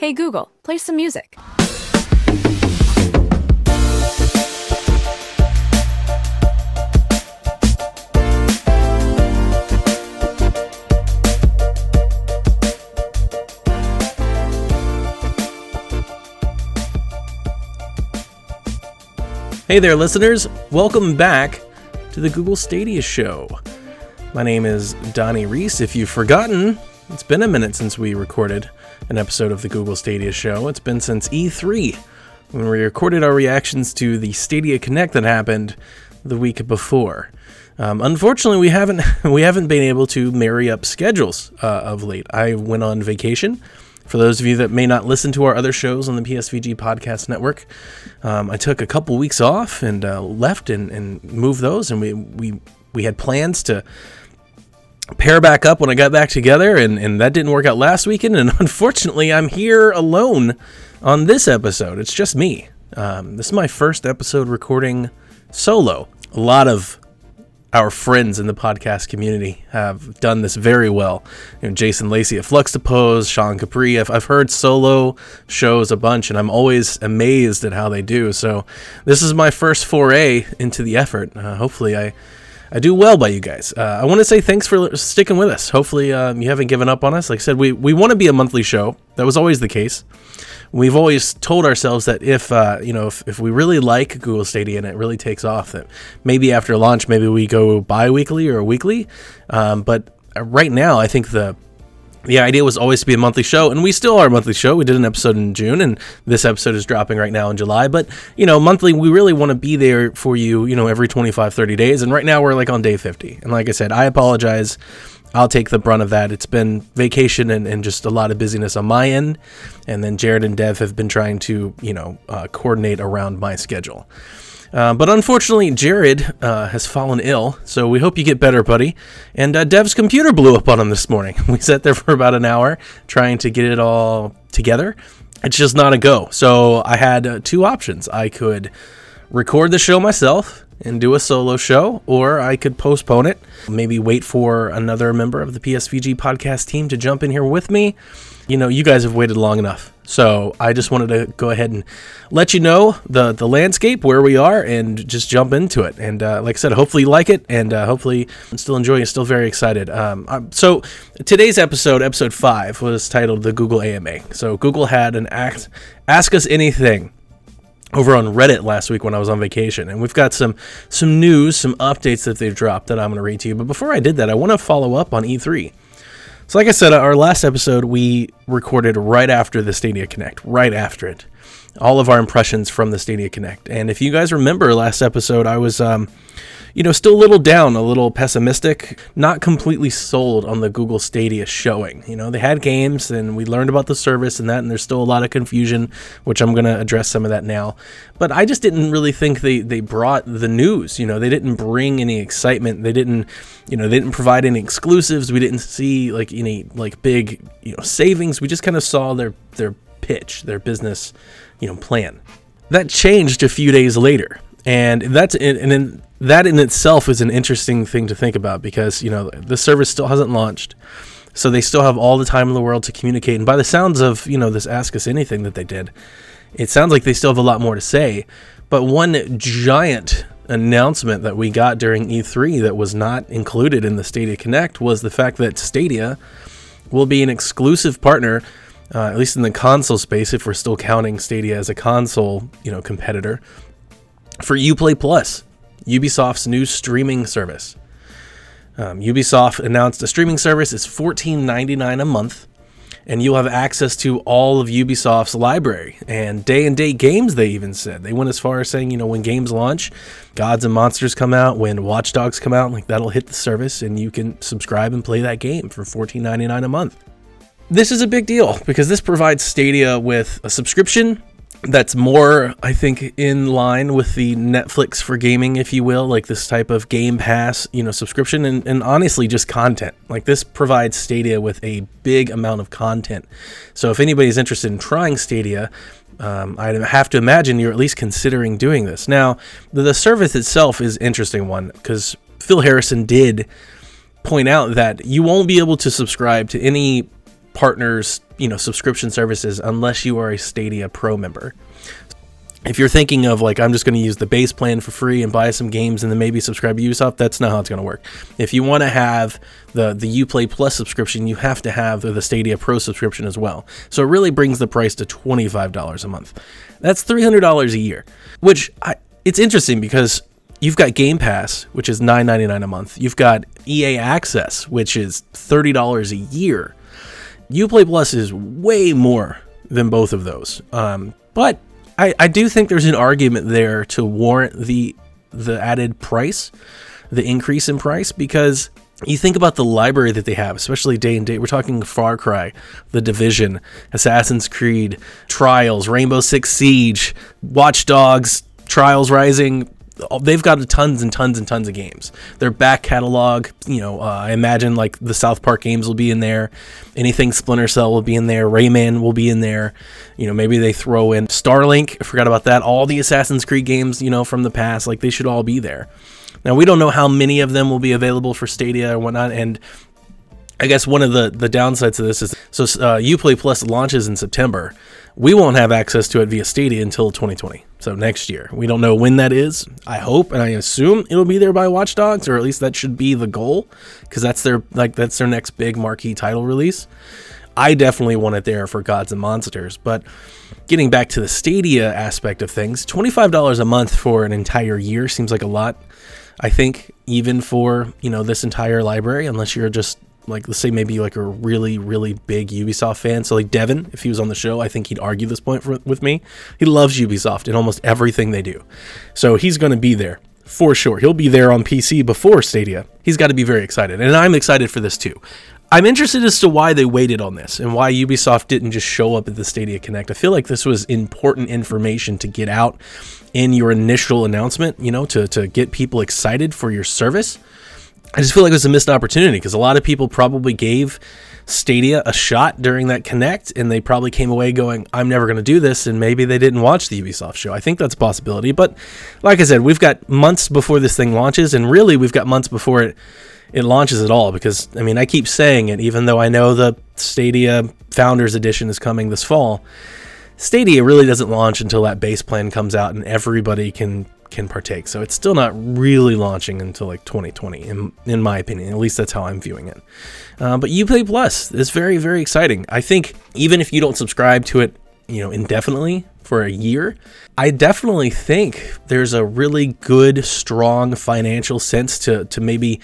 Hey Google, play some music. Hey there, listeners. Welcome back to the Google Stadia Show. My name is Donnie Reese. If you've forgotten, it's been a minute since we recorded an episode of the Google Stadia Show. It's been since E3 when we recorded our reactions to the Stadia Connect that happened the week before. Um, unfortunately, we haven't we haven't been able to marry up schedules uh, of late. I went on vacation for those of you that may not listen to our other shows on the PSVG Podcast Network, um, I took a couple weeks off and uh, left and, and moved those, and we, we we had plans to pair back up when I got back together, and, and that didn't work out last weekend. And unfortunately, I'm here alone on this episode. It's just me. Um, this is my first episode recording solo. A lot of our friends in the podcast community have done this very well. You know, Jason Lacey at Fluxtapose, Sean Capri. I've, I've heard solo shows a bunch, and I'm always amazed at how they do. So this is my first foray into the effort. Uh, hopefully, I. I do well by you guys. Uh, I want to say thanks for sticking with us. Hopefully, um, you haven't given up on us. Like I said, we, we want to be a monthly show. That was always the case we've always told ourselves that if uh, you know if, if we really like Google Stadia and it really takes off, that maybe after launch, maybe we go bi-weekly or weekly. Um, but uh, right now, I think the the idea was always to be a monthly show, and we still are a monthly show. We did an episode in June, and this episode is dropping right now in July. But, you know, monthly, we really want to be there for you, you know, every 25, 30 days. And right now, we're like on day 50. And like I said, I apologize I'll take the brunt of that. It's been vacation and, and just a lot of busyness on my end. And then Jared and Dev have been trying to, you know, uh, coordinate around my schedule. Uh, but unfortunately, Jared uh, has fallen ill, so we hope you get better, buddy. And uh, Dev's computer blew up on him this morning. We sat there for about an hour trying to get it all together. It's just not a go. So I had uh, two options. I could record the show myself and do a solo show, or I could postpone it, maybe wait for another member of the PSVG podcast team to jump in here with me. You know, you guys have waited long enough. So I just wanted to go ahead and let you know the the landscape where we are and just jump into it. And uh, like I said, hopefully you like it and uh, hopefully I'm still enjoying it. Still very excited. Um, so today's episode, episode five, was titled the Google AMA. So Google had an act, ask us anything over on Reddit last week when I was on vacation, and we've got some some news, some updates that they've dropped that I'm going to read to you. But before I did that, I want to follow up on E3. So, like I said, our last episode we recorded right after the Stadia Connect, right after it, all of our impressions from the Stadia Connect. And if you guys remember last episode, I was um, you know, still a little down, a little pessimistic, not completely sold on the Google Stadia showing. You know, they had games and we learned about the service and that, and there's still a lot of confusion, which I'm going to address some of that now. But I just didn't really think they, they brought the news. You know, they didn't bring any excitement. They didn't, you know, they didn't provide any exclusives. We didn't see like any like big, you know, savings. We just kind of saw their, their pitch, their business, you know, plan. That changed a few days later and that's and then that in itself is an interesting thing to think about because you know the service still hasn't launched. So they still have all the time in the world to communicate. And by the sounds of you know this ask us anything that they did it sounds like they still have a lot more to say. But one giant announcement that we got during E3 that was not included in the Stadia Connect was the fact that Stadia will be an exclusive partner uh, at least in the console space if we're still counting Stadia as a console you know competitor for Uplay Plus, Ubisoft's new streaming service. Um, Ubisoft announced a streaming service is $14.99 a month, and you'll have access to all of Ubisoft's library and day and date games. They even said they went as far as saying, you know, when games launch, Gods and Monsters come out, when Watch Dogs come out, like that'll hit the service, and you can subscribe and play that game for $14.99 a month. This is a big deal because this provides Stadia with a subscription that's more, I think, in line with the Netflix for gaming, if you will, like this type of Game Pass, you know, subscription, and, and honestly, just content. Like this provides Stadia with a big amount of content. So if anybody's interested in trying Stadia, um, I have to imagine you're at least considering doing this. Now, the, the service itself is interesting one because Phil Harrison did point out that you won't be able to subscribe to any partners you know subscription services unless you are a Stadia Pro member. If you're thinking of like I'm just going to use the base plan for free and buy some games and then maybe subscribe to Ubisoft, that's not how it's going to work. If you want to have the the UPlay Plus subscription, you have to have the Stadia Pro subscription as well. So it really brings the price to twenty five dollars a month. That's three hundred dollars a year, which I, it's interesting because you've got Game Pass, which is nine ninety nine a month. You've got EA Access, which is thirty dollars a year. UPlay Plus is way more than both of those. Um, but I, I do think there's an argument there to warrant the the added price, the increase in price, because you think about the library that they have, especially day and date. We're talking Far Cry, The Division, Assassin's Creed, Trials, Rainbow Six Siege, Watch Dogs, Trials Rising, they've got tons and tons and tons of games. Their back catalog, you know, uh, I imagine like the South Park games will be in there. Anything Splinter Cell will be in there. Rayman will be in there. You know, maybe they throw in Starlink. I forgot about that. All the Assassin's Creed games, you know, from the past, like they should all be there. Now we don't know how many of them will be available for Stadia or whatnot, and I guess one of the the downsides of this is so uh, UPlay Plus launches in September. We won't have access to it via Stadia until 2020, so next year. We don't know when that is. I hope and I assume it'll be there by Watch Dogs, or at least that should be the goal, because that's their like that's their next big marquee title release. I definitely want it there for Gods and Monsters, but getting back to the Stadia aspect of things, $25 a month for an entire year seems like a lot. I think even for, you know, this entire library unless you're just like let's say maybe like a really really big Ubisoft fan. So like Devin, if he was on the show, I think he'd argue this point for, with me. He loves Ubisoft and almost everything they do. So he's going to be there for sure. He'll be there on PC before Stadia. He's got to be very excited, and I'm excited for this too. I'm interested as to why they waited on this and why Ubisoft didn't just show up at the Stadia Connect. I feel like this was important information to get out in your initial announcement, you know, to, to get people excited for your service. I just feel like it was a missed opportunity because a lot of people probably gave Stadia a shot during that Connect and they probably came away going, I'm never going to do this. And maybe they didn't watch the Ubisoft show. I think that's a possibility. But like I said, we've got months before this thing launches. And really, we've got months before it, it launches at all. Because, I mean, I keep saying it, even though I know the Stadia Founders Edition is coming this fall. Stadia really doesn't launch until that base plan comes out and everybody can can partake. So it's still not really launching until like 2020, in, in my opinion. At least that's how I'm viewing it. Uh, but UPlay Plus is very, very exciting. I think even if you don't subscribe to it, you know, indefinitely for a year, I definitely think there's a really good, strong financial sense to to maybe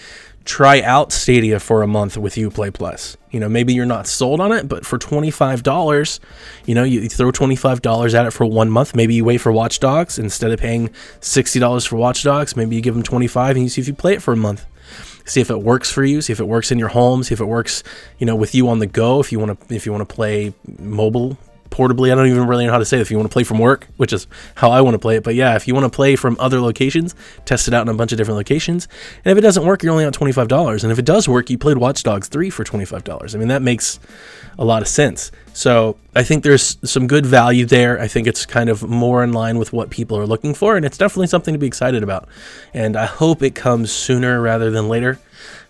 try out Stadia for a month with Uplay Plus. You know, maybe you're not sold on it, but for $25, you know, you throw $25 at it for one month. Maybe you wait for Watch Dogs instead of paying $60 for Watch Dogs. Maybe you give them 25 and you see if you play it for a month. See if it works for you. See if it works in your home. See if it works, you know, with you on the go. If you want to, if you want to play mobile portably. I don't even really know how to say it. If you want to play from work, which is how I want to play it, but yeah, if you want to play from other locations, test it out in a bunch of different locations. And if it doesn't work, you're only on twenty five dollars. And if it does work, you played Watch Dogs three for twenty five dollars. I mean, that makes a lot of sense. So I think there's some good value there. I think it's kind of more in line with what people are looking for, and it's definitely something to be excited about. And I hope it comes sooner rather than later.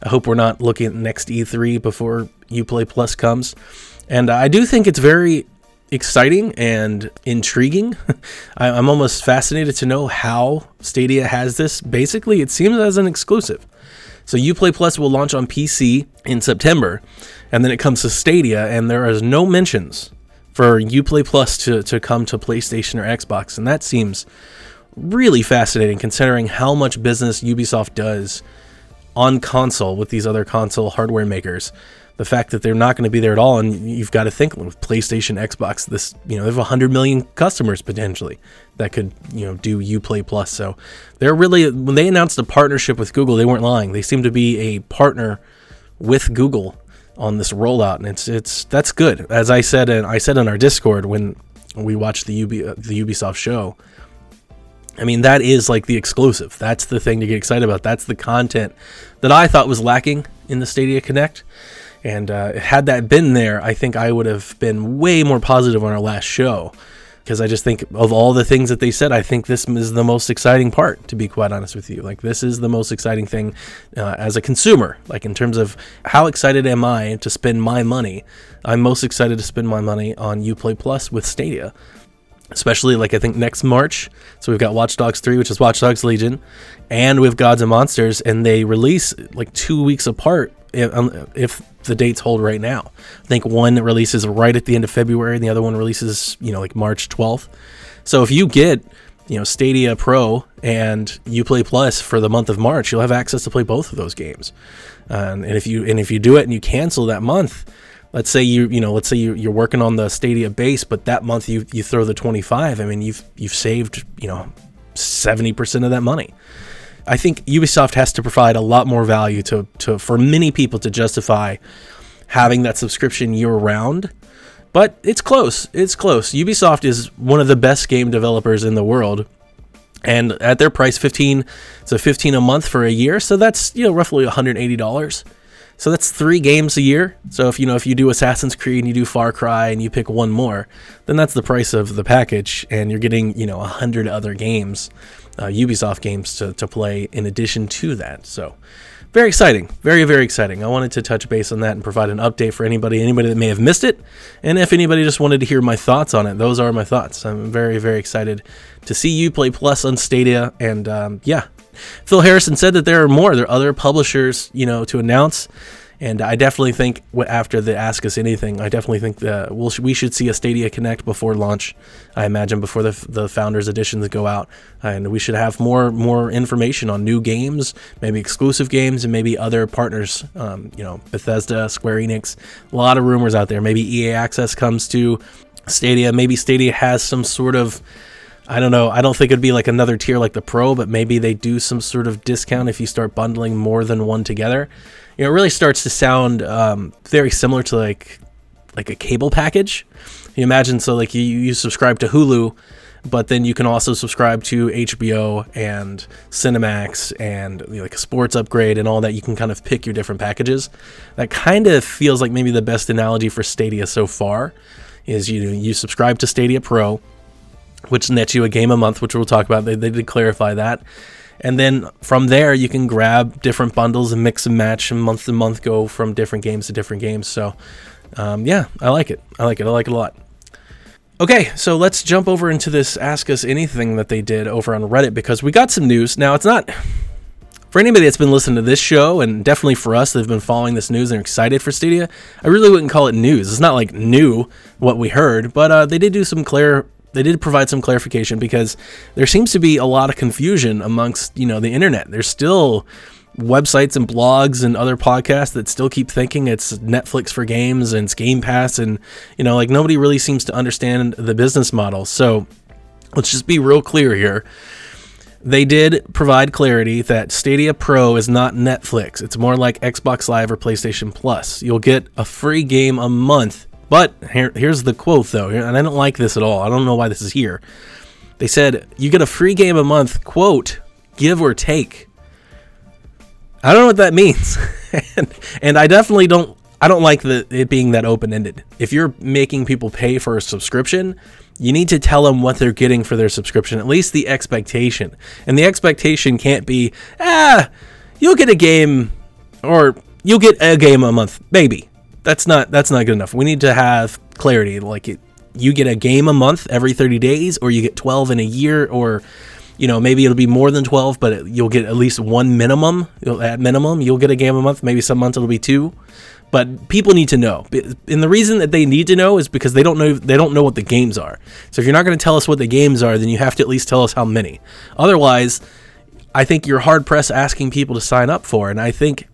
I hope we're not looking at next E3 before UPlay Plus comes. And I do think it's very exciting and intriguing. I'm almost fascinated to know how Stadia has this. Basically, it seems as an exclusive. So Uplay Plus will launch on PC in September, and then it comes to Stadia, and there is no mentions for Uplay Plus to, to come to PlayStation or Xbox, and that seems really fascinating considering how much business Ubisoft does on console with these other console hardware makers the fact that they're not going to be there at all, and you've got to think with PlayStation, Xbox, this you know they have hundred million customers potentially that could you know do UPlay Plus. So they're really when they announced a partnership with Google, they weren't lying. They seem to be a partner with Google on this rollout, and it's it's that's good. As I said, and I said in our Discord when we watched the UB, the Ubisoft show. I mean, that is like the exclusive. That's the thing to get excited about. That's the content that I thought was lacking in the Stadia Connect. And uh, had that been there, I think I would have been way more positive on our last show because I just think of all the things that they said, I think this is the most exciting part. To be quite honest with you, like this is the most exciting thing uh, as a consumer. Like in terms of how excited am I to spend my money? I'm most excited to spend my money on UPlay Plus with Stadia especially like I think next March. So we've got Watch Dogs 3, which is Watch Dogs Legion, and we've Gods and Monsters, and they release like two weeks apart if, um, if the dates hold right now. I think one releases right at the end of February, and the other one releases, you know, like March 12th. So if you get, you know, Stadia Pro and Uplay Plus for the month of March, you'll have access to play both of those games. Um, and if you and if you do it and you cancel that month, let's say you you know let's say you, you're working on the Stadia base, but that month you you throw the 25. I mean you've you've saved you know 70% of that money. I think Ubisoft has to provide a lot more value to to for many people to justify having that subscription year round. But it's close. It's close. Ubisoft is one of the best game developers in the world. And at their price 15 it's a 15 a month for a year, so that's, you know, roughly $180. So that's three games a year. So if you know if you do Assassin's Creed and you do Far Cry and you pick one more, then that's the price of the package, and you're getting you know a hundred other games, uh, Ubisoft games to to play in addition to that. So very exciting, very very exciting. I wanted to touch base on that and provide an update for anybody anybody that may have missed it, and if anybody just wanted to hear my thoughts on it, those are my thoughts. I'm very very excited to see UPlay Plus on Stadia, and um, yeah, Phil Harrison said that there are more. There are other publishers, you know, to announce. And I definitely think after the Ask Us Anything, I definitely think that we'll, we should see a Stadia Connect before launch. I imagine before the the Founders Editions go out, and we should have more more information on new games, maybe exclusive games, and maybe other partners. Um, you know, Bethesda, Square Enix. A lot of rumors out there. Maybe EA Access comes to Stadia. Maybe Stadia has some sort of I don't know. I don't think it'd be like another tier like the Pro, but maybe they do some sort of discount if you start bundling more than one together. You know, it really starts to sound um, very similar to like like a cable package. You imagine so like you, you subscribe to Hulu, but then you can also subscribe to HBO and Cinemax and you know, like a sports upgrade and all that. You can kind of pick your different packages. That kind of feels like maybe the best analogy for Stadia so far is you you subscribe to Stadia Pro which nets you a game a month, which we'll talk about. They, they did clarify that. And then from there, you can grab different bundles and mix and match and month to month go from different games to different games. So, um, yeah, I like it. I like it. I like it a lot. Okay, so let's jump over into this Ask Us Anything that they did over on Reddit because we got some news. Now, it's not for anybody that's been listening to this show, and definitely for us that have been following this news and are excited for Stadia. I really wouldn't call it news. It's not like new what we heard, but uh, they did do some clear they did provide some clarification because there seems to be a lot of confusion amongst you know the internet. There's still websites and blogs and other podcasts that still keep thinking it's Netflix for games and it's Game Pass and you know like nobody really seems to understand the business model. So let's just be real clear here. They did provide clarity that Stadia Pro is not Netflix. It's more like Xbox Live or PlayStation Plus. You'll get a free game a month but here, here's the quote, though, and I don't like this at all. I don't know why this is here. They said, You get a free game a month, quote, give or take. I don't know what that means. and, and I definitely don't. I don't like the, it being that open ended. If you're making people pay for a subscription, you need to tell them what they're getting for their subscription, at least the expectation. And the expectation can't be, ah, you'll get a game or you'll get a game a month, maybe that's not that's not good enough. We need to have clarity. Like it, you get a game a month every 30 days, or you get 12 in a year, or you know maybe it'll be more than 12, but you'll get at least one minimum. At minimum, you'll get a game a month. Maybe some months it'll be two. But people need to know, and the reason that they need to know is because they don't know they don't know what the games are. So if you're not going to tell us what the games are, then you have to at least tell us how many. Otherwise, I think you're hard pressed asking people to sign up for. And I think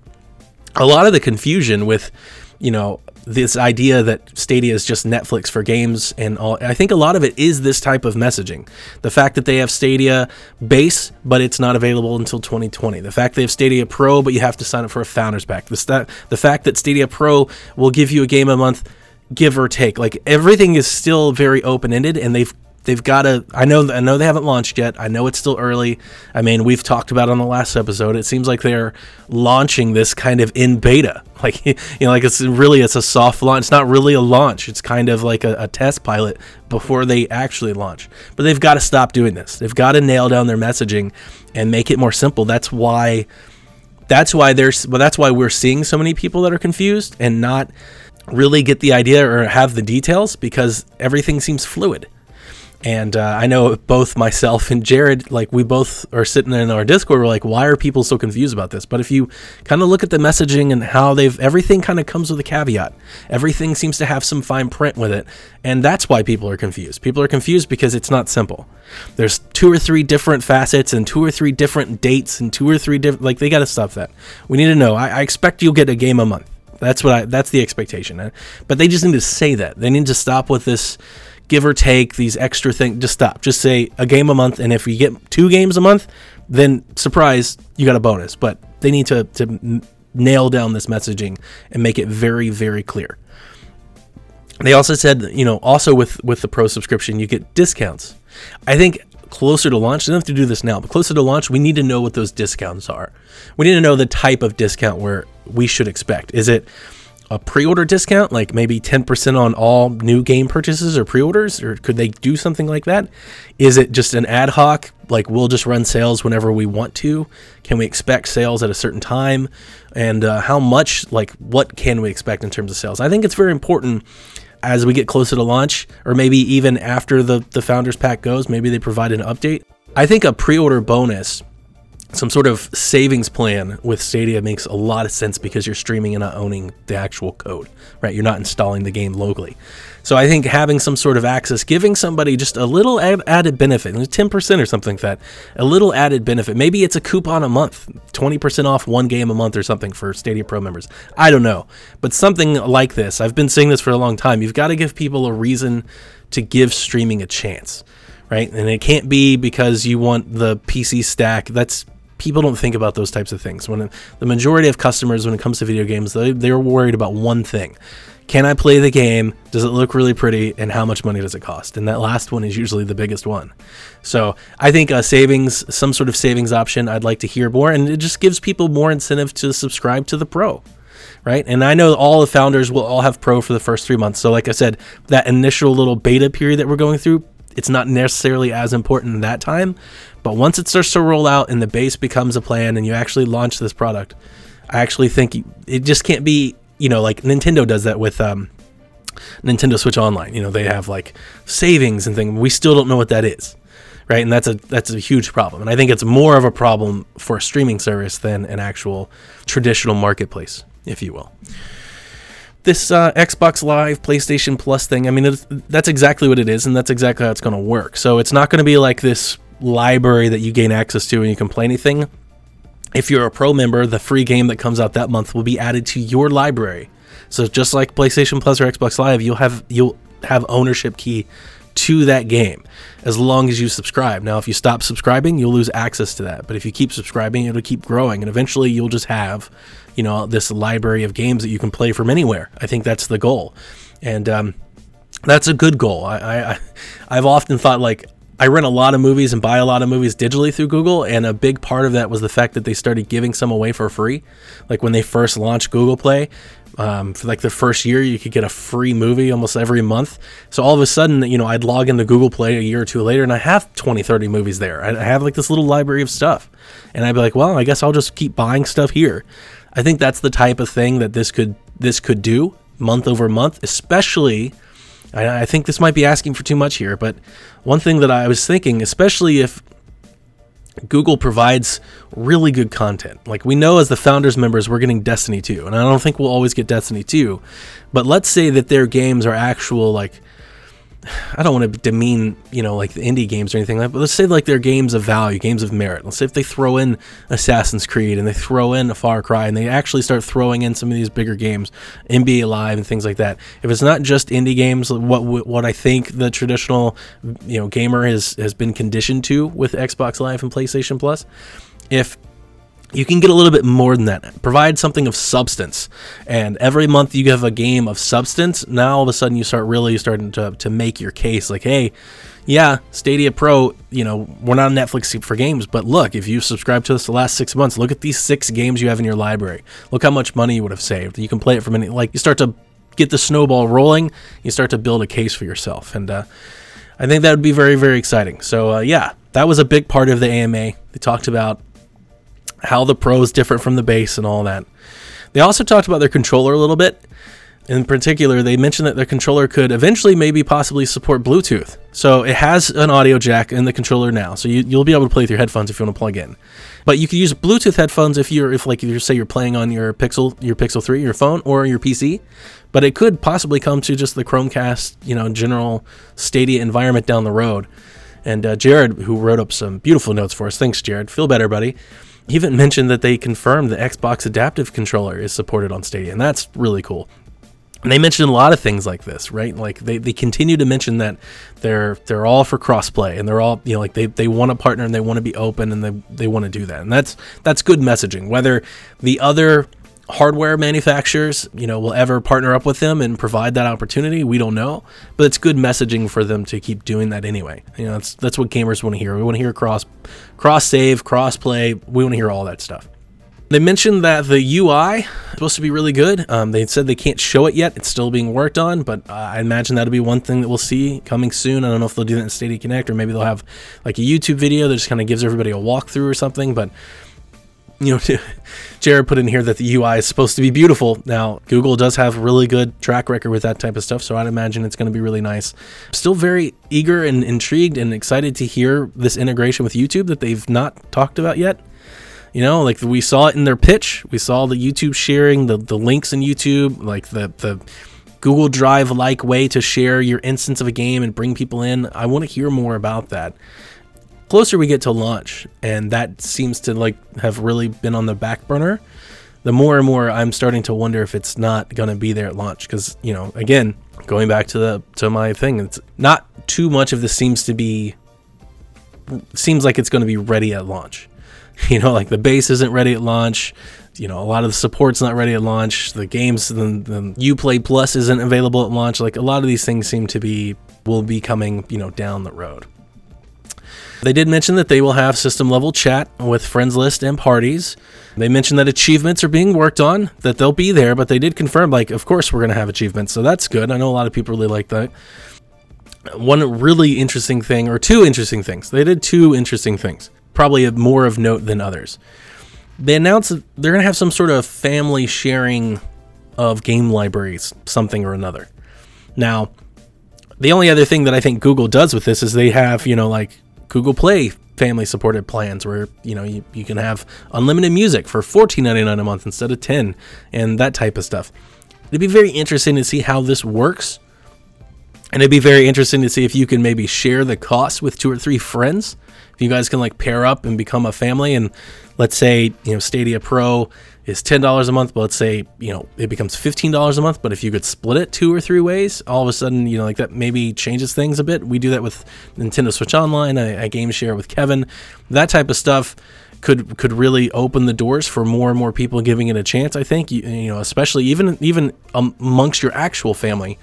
a lot of the confusion with you know this idea that Stadia is just Netflix for games and all. I think a lot of it is this type of messaging. The fact that they have Stadia base, but it's not available until 2020. The fact they have Stadia Pro, but you have to sign up for a founders pack. The, the fact that Stadia Pro will give you a game a month, give or take. Like everything is still very open ended, and they've they've got to. I know. I know they haven't launched yet. I know it's still early. I mean, we've talked about on the last episode. It seems like they're launching this kind of in beta. Like you know, like it's really it's a soft launch. It's not really a launch. It's kind of like a, a test pilot before they actually launch. But they've got to stop doing this. They've got to nail down their messaging and make it more simple. That's why. That's why there's. Well, that's why we're seeing so many people that are confused and not really get the idea or have the details because everything seems fluid. And uh, I know both myself and Jared, like we both are sitting in our Discord, we're like, why are people so confused about this? But if you kind of look at the messaging and how they've, everything kind of comes with a caveat. Everything seems to have some fine print with it. And that's why people are confused. People are confused because it's not simple. There's two or three different facets and two or three different dates and two or three different, like they got to stop that. We need to know. I, I expect you'll get a game a month. That's what I, that's the expectation. But they just need to say that. They need to stop with this give or take these extra things. Just stop. Just say a game a month, and if you get two games a month, then surprise, you got a bonus. But they need to to nail down this messaging and make it very very clear. They also said, you know, also with with the pro subscription, you get discounts. I think closer to launch, they don't have to do this now, but closer to launch, we need to know what those discounts are. We need to know the type of discount where we should expect. Is it a pre-order discount, like maybe 10% on all new game purchases or pre-orders, or could they do something like that? Is it just an ad hoc, like we'll just run sales whenever we want to? Can we expect sales at a certain time? And uh, how much, like what can we expect in terms of sales? I think it's very important as we get closer to launch, or maybe even after the, the Founders Pack goes, maybe they provide an update. I think a pre-order bonus some sort of savings plan with Stadia makes a lot of sense because you're streaming and not owning the actual code, right? You're not installing the game locally. So I think having some sort of access, giving somebody just a little added benefit, 10% or something like that, a little added benefit. Maybe it's a coupon a month, 20% off one game a month or something for Stadia Pro members. I don't know. But something like this, I've been saying this for a long time. You've got to give people a reason to give streaming a chance right? And it can't be because you want the PC stack. That's people don't think about those types of things. When the majority of customers, when it comes to video games, they, they're worried about one thing. Can I play the game? Does it look really pretty? And how much money does it cost? And that last one is usually the biggest one. So I think a savings, some sort of savings option, I'd like to hear more. And it just gives people more incentive to subscribe to the Pro right? And I know all the founders will all have pro for the first three months. So, like I said, that initial little beta period that we're going through, it's not necessarily as important that time. But once it starts to roll out and the base becomes a plan and you actually launch this product, I actually think it just can't be, you know, like Nintendo does that with um, Nintendo Switch Online. You know, they have like savings and things. We still don't know what that is, right? And that's a that's a huge problem. And I think it's more of a problem for a streaming service than an actual traditional marketplace, if you will this uh, Xbox Live, PlayStation Plus thing, I mean, that's exactly what it is, and that's exactly how it's going to work. So it's not going to be like this library that you gain access to and you can play anything. If you're a pro member, the free game that comes out that month will be added to your library. So just like PlayStation Plus or Xbox Live, you'll have you'll have ownership key to that game as long as you subscribe. Now, if you stop subscribing, you'll lose access to that. But if you keep subscribing, it'll keep growing, and eventually you'll just have, you know, this library of games that you can play from anywhere. I think that's the goal, and um, that's a good goal. I, I I've often thought like I rent a lot of movies and buy a lot of movies digitally through Google, and a big part of that was the fact that they started giving some away for free. Like when they first launched Google Play, um, for like the first year, you could get a free movie almost every month. So all of a sudden, you know, I'd log into Google Play a year or two later, and I have 20, 30 movies there. I have like this little library of stuff, and I'd be like, well, I guess I'll just keep buying stuff here. I think that's the type of thing that this could this could do month over month, especially I, I think this might be asking for too much here, but one thing that I was thinking, especially if Google provides really good content. Like we know as the founders members, we're getting Destiny 2, and I don't think we'll always get Destiny 2, but let's say that their games are actual like I don't want to demean, you know, like the indie games or anything like that, but let's say like they're games of value, games of merit. Let's say if they throw in Assassin's Creed and they throw in a Far Cry and they actually start throwing in some of these bigger games, NBA Live and things like that. If it's not just indie games, what what I think the traditional, you know, gamer has has been conditioned to with Xbox Live and PlayStation Plus, if you can get a little bit more than that. Provide something of substance. And every month you have a game of substance. Now all of a sudden you start really starting to, to make your case like, hey, yeah, Stadia Pro, you know, we're not on Netflix for games, but look, if you subscribe to us the last six months, look at these six games you have in your library. Look how much money you would have saved. You can play it from any, like, you start to get the snowball rolling, you start to build a case for yourself. And uh, I think that would be very, very exciting. So, uh, yeah, that was a big part of the AMA. They talked about how the Pro is different from the base and all that. They also talked about their controller a little bit in particular, they mentioned that their controller could eventually, maybe possibly support Bluetooth. So it has an audio jack in the controller now, so you, will be able to play with your headphones if you want to plug in. But you could use Bluetooth headphones if you're, if like, you say you're playing on your Pixel, your Pixel 3, your phone, or your PC. But it could possibly come to just the Chromecast, you know, general Stadia environment down the road. And uh, Jared, who wrote up some beautiful notes for us, thanks, Jared. Feel better, buddy. He even mentioned that they confirmed the Xbox Adaptive Controller is supported on Stadia, and that's really cool. And they mentioned a lot of things like this, right? Like they, they continue to mention that they're they're all for crossplay and they're all you know like they, they want a partner and they want to be open and they, they want to do that. And that's that's good messaging. Whether the other hardware manufacturers, you know, will ever partner up with them and provide that opportunity, we don't know. But it's good messaging for them to keep doing that anyway. You know, that's that's what gamers want to hear. We want to hear cross cross save, cross play. We want to hear all that stuff. They mentioned that the UI is supposed to be really good. Um, they said they can't show it yet; it's still being worked on. But uh, I imagine that'll be one thing that we'll see coming soon. I don't know if they'll do that in Stadia Connect or maybe they'll have like a YouTube video that just kind of gives everybody a walkthrough or something. But you know, Jared put in here that the UI is supposed to be beautiful. Now, Google does have really good track record with that type of stuff, so I'd imagine it's going to be really nice. Still very eager and intrigued and excited to hear this integration with YouTube that they've not talked about yet. You know, like we saw it in their pitch. We saw the YouTube sharing, the, the links in YouTube, like the, the Google Drive like way to share your instance of a game and bring people in. I want to hear more about that. Closer we get to launch, and that seems to like have really been on the back burner. The more and more I'm starting to wonder if it's not going to be there at launch because, you know, again, going back to the to my thing, it's not too much of this seems to be seems like it's going to be ready at launch. You know, like the base isn't ready at launch. You know, a lot of the support's not ready at launch. The games, the, the UPlay Plus isn't available at launch. Like a lot of these things seem to be will be coming, you know, down the road. They did mention that they will have system level chat with friends list and parties. They mentioned that achievements are being worked on, that they'll be there, but they did confirm, like, of course we're going to have achievements. So that's good. I know a lot of people really like that. One really interesting thing, or two interesting things. They did two interesting things probably more of note than others. They announced that they're going to have some sort of family sharing of game libraries, something or another. Now, the only other thing that I think Google does with this is they have, you know, like Google Play family supported plans where, you know, you, you can have unlimited music for $14.99 a month instead of 10 and that type of stuff. It'd be very interesting to see how this works. And it'd be very interesting to see if you can maybe share the cost with two or three friends if you guys can like pair up and become a family and let's say you know stadia pro is $10 a month but let's say you know it becomes $15 a month but if you could split it two or three ways all of a sudden you know like that maybe changes things a bit. We do that with nintendo switch online i, I game share with kevin. That type of stuff could could really open the doors for more and more people giving it a chance i think. You, you know especially even even amongst your actual family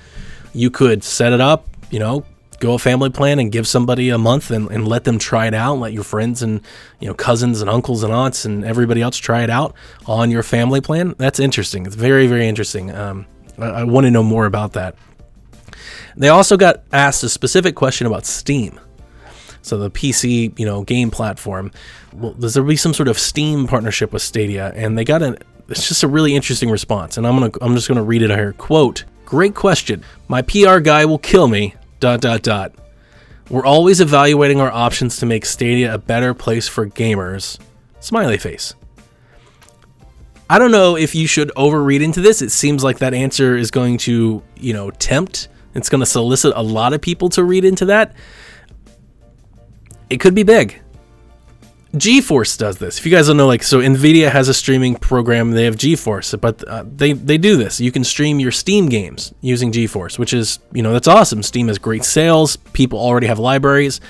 you could set it up you know go a family plan and give somebody a month and, and let them try it out. Let your friends and you know cousins and uncles and aunts and everybody else try it out on your family plan. That's interesting. It's very very interesting. Um, I, I want to know more about that. They also got asked a specific question about Steam. So the PC, you know, game platform. Well, does there be some sort of Steam partnership with Stadia? And they got a. It's just a really interesting response, and I'm gonna. I'm just gonna read it here. Quote: Great question. My PR guy will kill me dot dot dot. We're always evaluating our options to make Stadia a better place for gamers. Smiley face. I don't know if you should overread into this. It seems like that answer is going to, you know, tempt. It's going to solicit a lot of people to read into that. It could be big. GeForce does this. If you guys don't know, like, so Nvidia has a streaming program. They have GeForce, but uh, they they do this. You can stream your Steam games using GeForce, which is you know that's awesome. Steam has great sales. People already have libraries.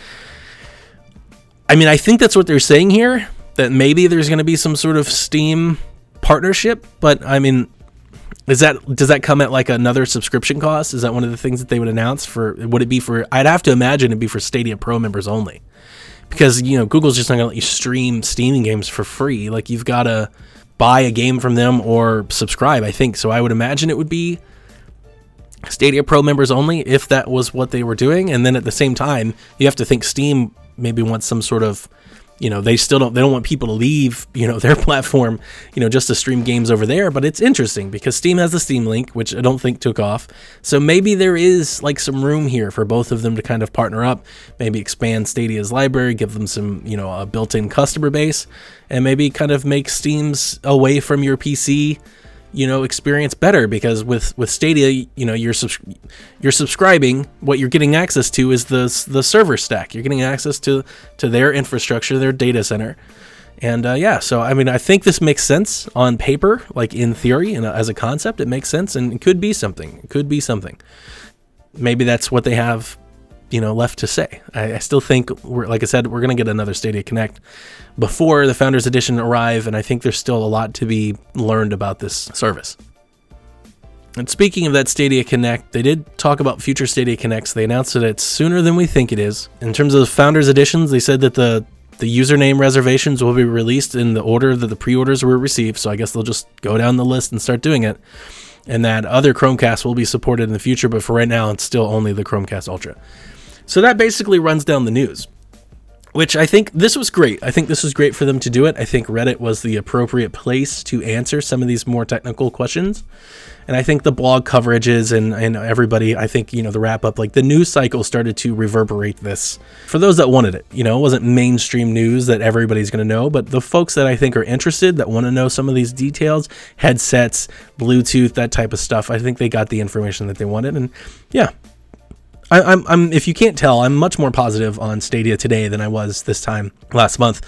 I mean, I think that's what they're saying here. That maybe there's going to be some sort of Steam partnership, but I mean, Is that does that come at like another subscription cost? Is that one of the things that they would announce for? Would it be for? I'd have to imagine it'd be for Stadia Pro members only, because you know Google's just not gonna let you stream Steam games for free. Like you've got to buy a game from them or subscribe. I think so. I would imagine it would be Stadia Pro members only if that was what they were doing. And then at the same time, you have to think Steam maybe wants some sort of you know they still don't they don't want people to leave you know their platform you know just to stream games over there but it's interesting because steam has the steam link which i don't think took off. So maybe there is like some room here for both of them to kind of partner up maybe expand stadia's library give them some you know a built-in customer base and maybe kind of make steam's away from your pc you know experience better because with with Stadia you know you're subs- you're subscribing what you're getting access to is the the server stack. You're getting access to to their infrastructure their data center. And uh, yeah so I mean I think this makes sense on paper like in theory and as a concept it makes sense and it could be something it could be something. Maybe that's what they have you know left to say. I, I still think we're like I said we're gonna get another Stadia Connect before the Founders Edition arrive, and I think there's still a lot to be learned about this service. And speaking of that Stadia Connect, they did talk about future Stadia Connects. They announced that it's sooner than we think it is. In terms of the Founders Editions, they said that the the username reservations will be released in the order that the pre-orders were received. So I guess they'll just go down the list and start doing it. And that other Chromecasts will be supported in the future, but for right now, it's still only the Chromecast Ultra. So that basically runs down the news. Which I think this was great. I think this was great for them to do it. I think Reddit was the appropriate place to answer some of these more technical questions. And I think the blog coverages and, and everybody, I think, you know, the wrap up, like the news cycle started to reverberate this for those that wanted it. You know, it wasn't mainstream news that everybody's going to know, but the folks that I think are interested, that want to know some of these details, headsets, Bluetooth, that type of stuff, I think they got the information that they wanted. And yeah, I, I'm, I'm, if you can't tell, I'm much more positive on Stadia today than I was this time last month,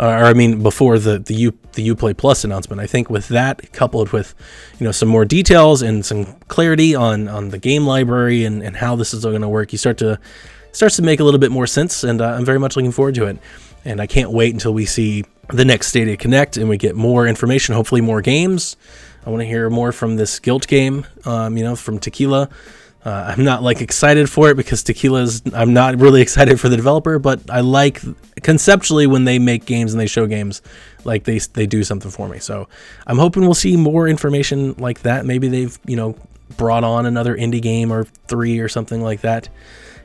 uh, or I mean before the the U the UPlay Plus announcement. I think with that coupled with, you know, some more details and some clarity on on the game library and, and how this is going to work, you start to starts to make a little bit more sense, and uh, I'm very much looking forward to it. And I can't wait until we see the next Stadia Connect and we get more information, hopefully more games. I want to hear more from this Gylt game, um, you know, from Tequila. Uh, I'm not like excited for it because Tequila's. I'm not really excited for the developer, but I like conceptually when they make games and they show games, like they they do something for me. So I'm hoping we'll see more information like that. Maybe they've you know brought on another indie game or three or something like that.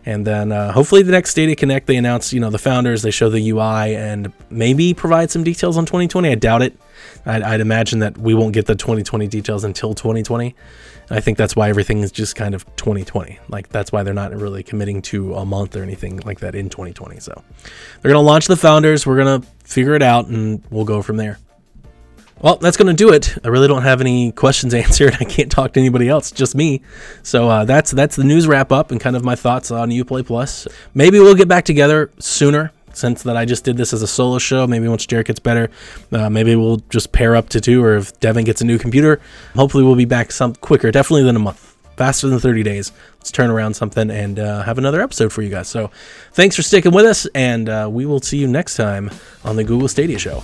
And then uh, hopefully the next Stadia Connect they announce you know the founders, they show the UI and maybe provide some details on 2020. I doubt it. I'd, I'd imagine that we won't get the 2020 details until 2020. I think that's why everything is just kind of 2020. Like that's why they're not really committing to a month or anything like that in 2020. So they're going to launch the founders. We're going to figure it out and we'll go from there. Well, that's going to do it. I really don't have any questions answered. I can't talk to anybody else, just me. So uh, that's that's the news wrap up and kind of my thoughts on UPlay Plus. Maybe we'll get back together sooner since that I just did this as a solo show, maybe once Jared gets better, uh, maybe we'll just pair up to two, or if Devin gets a new computer, hopefully we'll be back some quicker, definitely than a month, faster than 30 days. Let's turn around something and uh, have another episode for you guys. So thanks for sticking with us, and uh, we will see you next time on the Google Stadia Show.